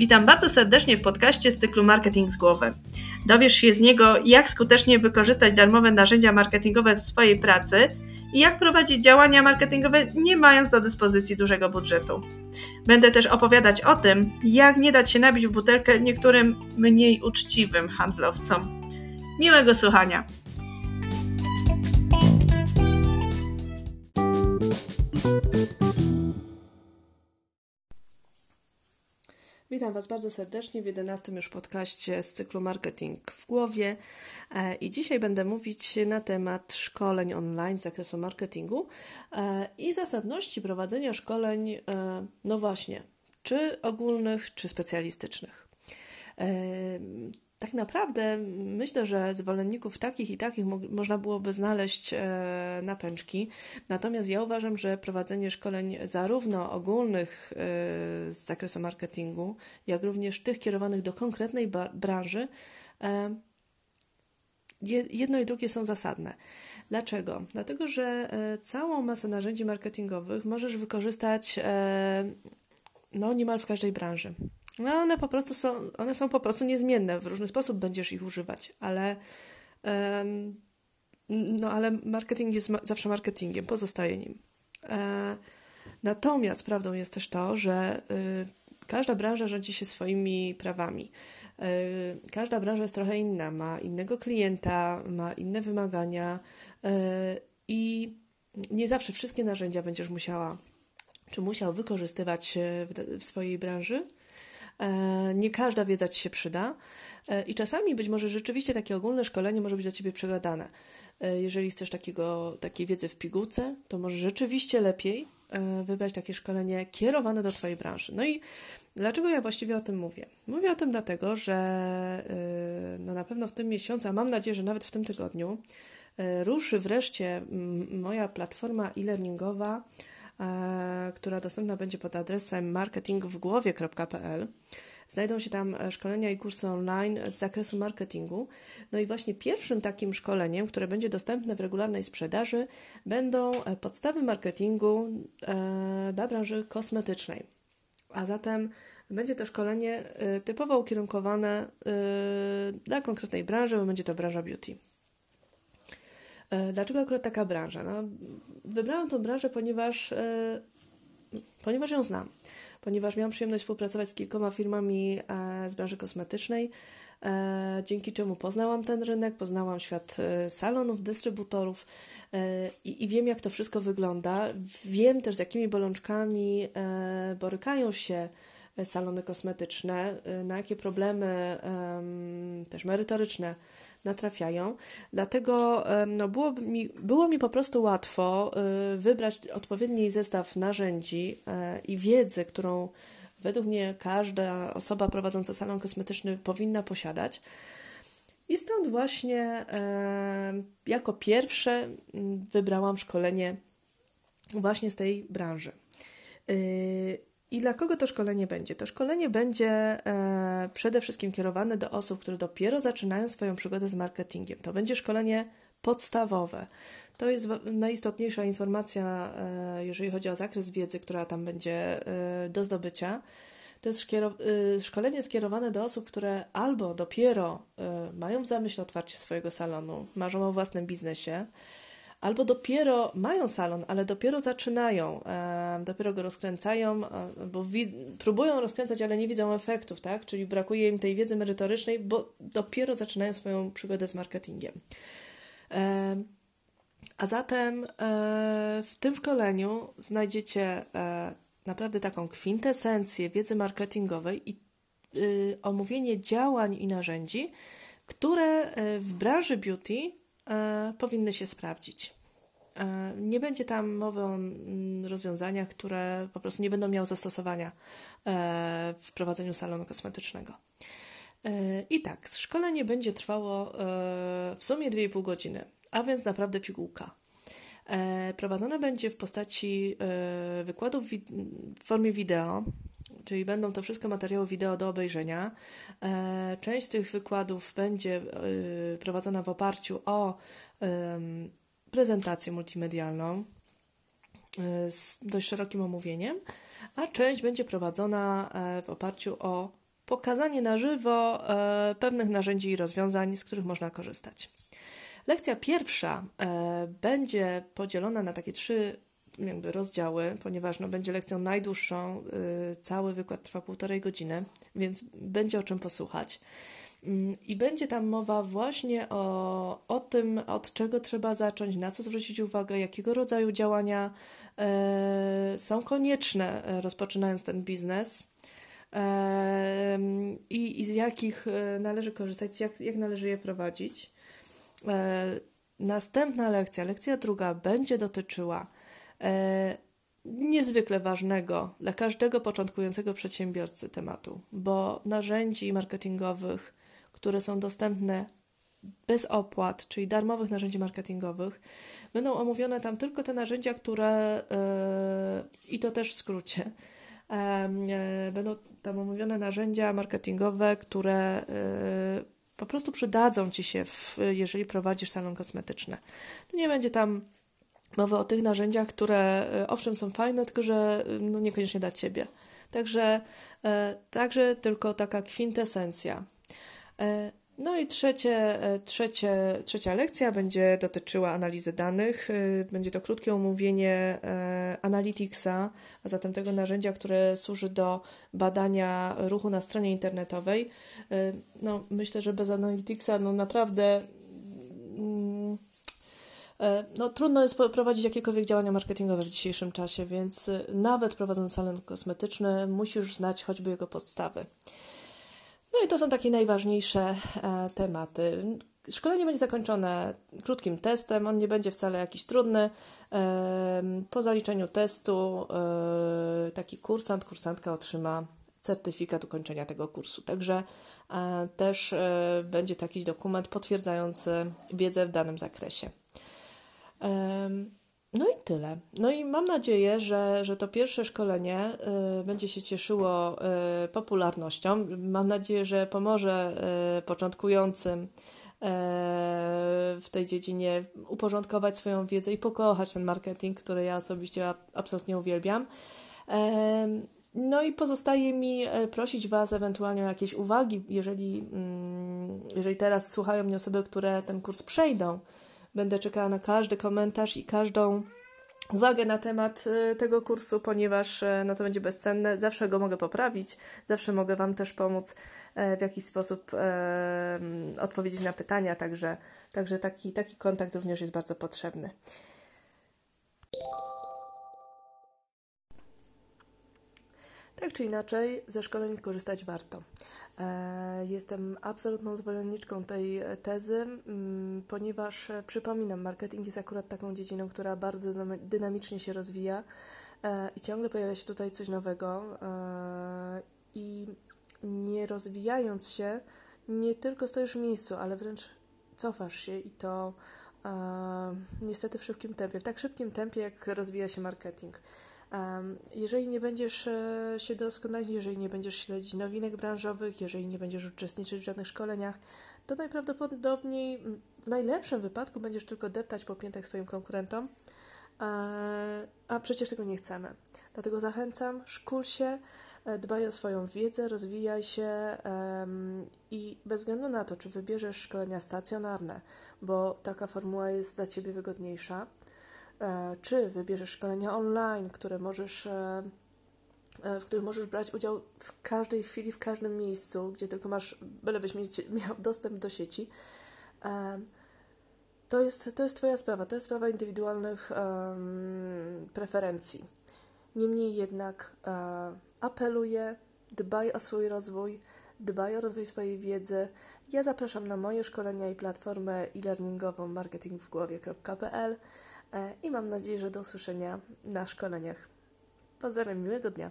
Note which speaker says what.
Speaker 1: Witam bardzo serdecznie w podcaście z cyklu Marketing z głowy. Dowiesz się z niego, jak skutecznie wykorzystać darmowe narzędzia marketingowe w swojej pracy i jak prowadzić działania marketingowe, nie mając do dyspozycji dużego budżetu. Będę też opowiadać o tym, jak nie dać się nabić w butelkę niektórym mniej uczciwym handlowcom. Miłego słuchania! Witam Was bardzo serdecznie w 11 już podcaście z cyklu Marketing w głowie. E, I dzisiaj będę mówić na temat szkoleń online z zakresu marketingu e, i zasadności prowadzenia szkoleń, e, no właśnie, czy ogólnych, czy specjalistycznych. Tak naprawdę myślę, że zwolenników takich i takich mo można byłoby znaleźć e, na pęczki. Natomiast ja uważam, że prowadzenie szkoleń zarówno ogólnych e, z zakresu marketingu, jak również tych kierowanych do konkretnej branży, e, jedno i drugie są zasadne. Dlaczego? Dlatego, że e, całą masę narzędzi marketingowych możesz wykorzystać e, no, niemal w każdej branży. No one po prostu są, one są po prostu niezmienne. W różny sposób będziesz ich używać, ale um, no ale marketing jest ma zawsze marketingiem, pozostaje nim. E, natomiast prawdą jest też to, że y, każda branża rządzi się swoimi prawami. Y, każda branża jest trochę inna, ma innego klienta, ma inne wymagania y, i nie zawsze wszystkie narzędzia będziesz musiała czy musiał wykorzystywać w, w swojej branży. E, nie każda wiedza Ci się przyda e, i czasami być może rzeczywiście takie ogólne szkolenie może być dla Ciebie przegadane. E, jeżeli chcesz takiego, takiej wiedzy w pigułce, to może rzeczywiście lepiej wybrać takie szkolenie kierowane do Twojej branży. No i dlaczego ja właściwie o tym mówię? Mówię o tym dlatego, że no na pewno w tym miesiącu, a mam nadzieję, że nawet w tym tygodniu, ruszy wreszcie moja platforma e-learningowa która dostępna będzie pod adresem marketingwgłowie.pl. Znajdą się tam e, szkolenia i kursy online z zakresu marketingu. No i właśnie pierwszym takim szkoleniem, które będzie dostępne w regularnej sprzedaży, będą e, podstawy marketingu dla branży kosmetycznej. A zatem będzie to szkolenie typowo ukierunkowane dla konkretnej branży, bo będzie to branża beauty. E, dlaczego akurat taka branża? No, wybrałam tą branżę, ponieważ, e, ponieważ ją znam. Ponieważ miałam przyjemność współpracować z kilkoma firmami e, z branży kosmetycznej, dzięki czemu poznałam ten rynek, poznałam świat salonów, dystrybutorów i, i wiem, jak to wszystko wygląda. Wiem też, z jakimi bolączkami borykają się salony kosmetyczne, na jakie problemy też merytoryczne natrafiają. Dlatego no, było, mi, było mi po prostu łatwo y, wybrać odpowiedni zestaw narzędzi y, i wiedzy, którą według mnie każda osoba prowadząca salon kosmetyczny powinna posiadać. I stąd właśnie y, jako pierwsze mm, wybrałam szkolenie właśnie z tej branży. I dla kogo to szkolenie będzie? To szkolenie będzie e, przede wszystkim kierowane do osób, które dopiero zaczynają swoją przygodę z marketingiem. To będzie szkolenie podstawowe. To jest najistotniejsza informacja, e, jeżeli chodzi o zakres wiedzy, która tam będzie e, do zdobycia. To jest e, szkolenie skierowane do osób, które albo dopiero e, mają w zamyśle otwarcie swojego salonu, marzą o własnym biznesie, albo dopiero mają salon, ale dopiero zaczynają, e, dopiero go rozkręcają, e, bo próbują rozkręcać, ale nie widzą efektów, tak? Czyli brakuje im tej wiedzy merytorycznej, bo dopiero zaczynają swoją przygodę z marketingiem. E, a zatem w tym szkoleniu znajdziecie naprawdę taką kwintesencję wiedzy marketingowej i y, omówienie działań i narzędzi, które w branży beauty powinny się sprawdzić. E, nie będzie tam mowy o mm, rozwiązaniach, które po prostu nie będą miały zastosowania e, w prowadzeniu salonu kosmetycznego. I tak, szkolenie będzie trwało w sumie 2,5 godziny, a więc naprawdę pigułka. Prowadzone będzie w postaci wykładów w formie wideo, czyli będą to wszystko materiały wideo do obejrzenia. E, część tych wykładów będzie e, prowadzona w oparciu o prezentację multimedialną e, z dość szerokim omówieniem, a część będzie prowadzona w oparciu o pokazanie na żywo pewnych narzędzi i rozwiązań, z których można korzystać. Lekcja pierwsza będzie podzielona na takie trzy jakby rozdziały, ponieważ no, będzie lekcją najdłuższą. Y, cały wykład trwa półtorej godziny, więc będzie o czym posłuchać. Mm, I będzie tam mowa właśnie o, o tym, od czego trzeba zacząć, na co zwrócić uwagę, jakiego rodzaju działania e, są konieczne, e, rozpoczynając ten biznes e, i, i, z jakich e, należy korzystać, jak, jak należy je prowadzić. E, następna lekcja, lekcja druga, będzie dotyczyła niezwykle ważnego dla każdego początkującego przedsiębiorcy tematu, bo narzędzi marketingowych, które są dostępne bez opłat, czyli darmowych narzędzi marketingowych, będą omówione tam tylko te narzędzia, które yy, i to też w skrócie. Yy, będą tam omówione narzędzia marketingowe, które po prostu przydadzą ci się, w, jeżeli prowadzisz salon kosmetyczny. Nie będzie tam mowy o tych narzędziach, które owszem są fajne, tylko że no, niekoniecznie dla ciebie. Także, także tylko taka kwintesencja. E, no i trzecie, e, trzecie, trzecia lekcja będzie dotyczyła analizy danych. E, będzie to krótkie omówienie Analyticsa, a zatem tego narzędzia, które służy do badania ruchu na stronie internetowej. No, myślę, że bez Analyticsa no naprawdę mm, no, trudno jest prowadzić jakiekolwiek działania marketingowe w dzisiejszym czasie, więc nawet prowadząc salon kosmetyczny musisz znać choćby jego podstawy. No i to są takie najważniejsze e, tematy. Szkolenie będzie zakończone krótkim testem, on nie będzie wcale jakiś trudny. E, po zaliczeniu testu e, taki kursant, kursantka otrzyma certyfikat ukończenia tego kursu. Także też będzie taki dokument potwierdzający wiedzę w danym zakresie. No i tyle. No i mam nadzieję, że, że to pierwsze szkolenie y, będzie się cieszyło y, popularnością. Mam nadzieję, że pomoże y, początkującym w tej dziedzinie uporządkować swoją wiedzę i pokochać ten marketing, który ja osobiście absolutnie uwielbiam. No i pozostaje mi e, prosić Was ewentualnie o jakieś uwagi, jeżeli, mm, jeżeli teraz słuchają mnie osoby, które ten kurs przejdą Będę czekała na każdy komentarz i każdą uwagę na temat y, tego kursu, ponieważ y, no, to będzie bezcenne. Zawsze go mogę poprawić, zawsze mogę Wam też pomóc e, w jakiś sposób e, odpowiedzieć na pytania, także, także taki, taki kontakt również jest bardzo potrzebny. Tak czy inaczej, ze szkoleń korzystać warto. E, jestem absolutną zwolenniczką tej tezy, mm, ponieważ e, przypominam, marketing jest akurat taką dziedziną, która bardzo dynamicznie się rozwija e, i ciągle pojawia się tutaj coś nowego. I nie rozwijając się, nie tylko stoisz w miejscu, ale wręcz cofasz się i to niestety w szybkim tempie, w tak szybkim tempie, jak rozwija się marketing. Jeżeli nie będziesz e, się doskonalić, jeżeli nie będziesz śledzić nowinek branżowych, jeżeli nie będziesz uczestniczyć w żadnych szkoleniach, to najprawdopodobniej w najlepszym wypadku będziesz tylko deptać po piętach swoim konkurentom, a przecież tego nie chcemy. Dlatego zachęcam, szkól się, e, dbaj o swoją wiedzę, rozwijaj się i bez względu na to, czy wybierzesz szkolenia stacjonarne, bo taka formuła jest dla Ciebie wygodniejsza, E, czy wybierzesz szkolenia online, które możesz, e, e, w których możesz brać udział w każdej chwili, w każdym miejscu, gdzie tylko masz, bylebyś miał dostęp do sieci. To jest, to jest Twoja sprawa, to jest sprawa indywidualnych um, preferencji. Niemniej jednak uh, apeluję, dbaj o swój rozwój, dbaj o rozwój swojej wiedzy. Ja zapraszam na moje szkolenia i platformę e-learningową marketingwgłowie.pl i mam nadzieję, że do usłyszenia na szkoleniach. Pozdrawiam, miłego dnia.